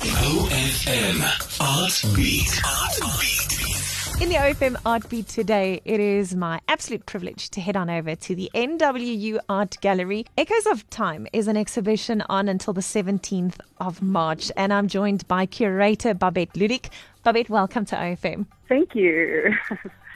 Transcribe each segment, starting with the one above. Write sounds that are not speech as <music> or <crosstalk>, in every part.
OFM Art Beat. Art Beat. In the OFM Art Beat today, it is my absolute privilege to head on over to the NWU Art Gallery. Echoes of Time is an exhibition on until the 17th of March, and I'm joined by curator Babette Ludick. Babette, welcome to OFM. Thank you.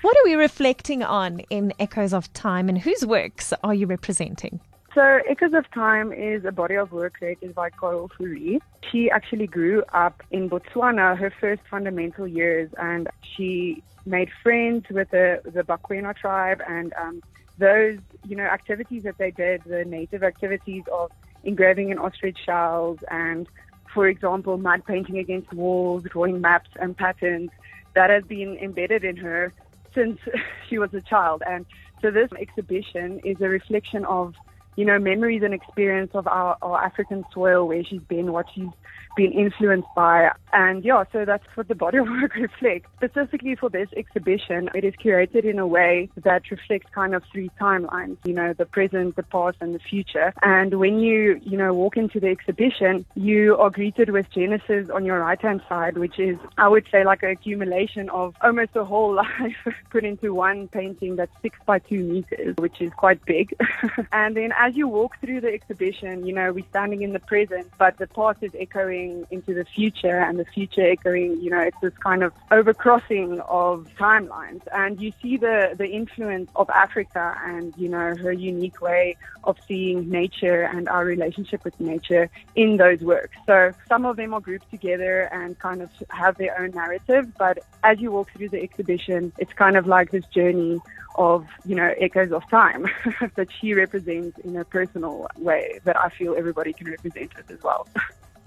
What are we reflecting on in Echoes of Time, and whose works are you representing? So, Echoes of Time is a body of work created by Coral Fourie. She actually grew up in Botswana her first fundamental years, and she made friends with the, the Bakwena tribe and um, those, you know, activities that they did, the native activities of engraving in ostrich shells and, for example, mud painting against walls, drawing maps and patterns, that has been embedded in her since <laughs> she was a child. And so this exhibition is a reflection of you know, memories and experience of our, our African soil, where she's been, what she's been influenced by. And yeah, so that's what the body of work <laughs> reflects. Specifically for this exhibition, it is curated in a way that reflects kind of three timelines, you know, the present, the past, and the future. And when you, you know, walk into the exhibition, you are greeted with Genesis on your right hand side, which is, I would say, like an accumulation of almost a whole <laughs> life put into one painting that's six by two meters, which is quite big. <laughs> and then as you walk through the exhibition, you know, we're standing in the present, but the past is echoing into the future and the future echoing, you know, it's this kind of overcrossing of timelines. And you see the, the influence of Africa and, you know, her unique way of seeing nature and our relationship with nature in those works. So some of them are grouped together and kind of have their own narrative, but as you walk through the exhibition, it's kind of like this journey of, you know, echoes of time <laughs> that she represents in a personal way that I feel everybody can represent it as well. <laughs>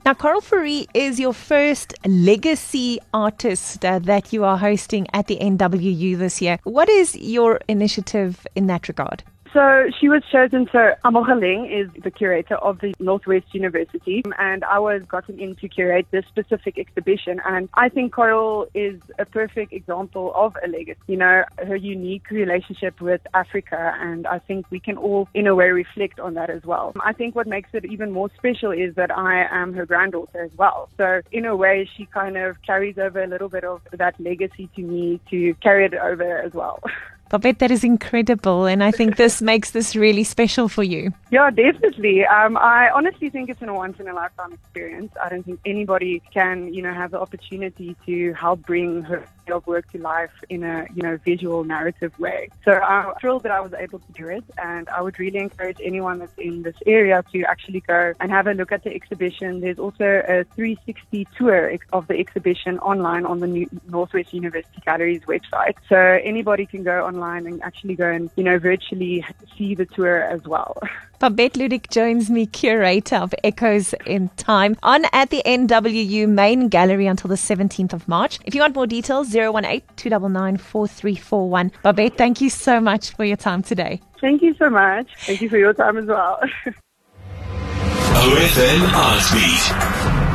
Now, Coral Fourie is your first legacy artist uh, that you are hosting at the NWU this year. What is your initiative in that regard? So she was chosen. So Amogeleng is the curator of the Northwest University, um, and I was gotten in to curate this specific exhibition. And I think Coral is a perfect example of a legacy. You know, her unique relationship with Africa, and I think we can all, in a way, reflect on that as well. I think what makes it even more special is that I am her granddaughter as well. So in a way, she kind of carries over a little bit of that legacy to me to carry it over as well. <laughs> Babette, that is incredible. And I think this makes this really special for you. Yeah, definitely. Um, I honestly think it's a once in a lifetime experience. I don't think anybody can, you know, have the opportunity to help bring her of work to life in a, you know, visual narrative way. So I'm thrilled that I was able to do it. And I would really encourage anyone that's in this area to actually go and have a look at the exhibition. There's also a 360 tour of the exhibition online on the Northwest University Gallery's website. So anybody can go on online and actually go and, you know, virtually see the tour as well. <laughs> Babette Ludick joins me, curator of Echoes in Time, on at the NWU main gallery until the 17th of March. If you want more details, 018 299 4341. Babette, thank you so much for your time today. Thank you so much. Thank you for your time as well. <laughs> OFM Art Beat.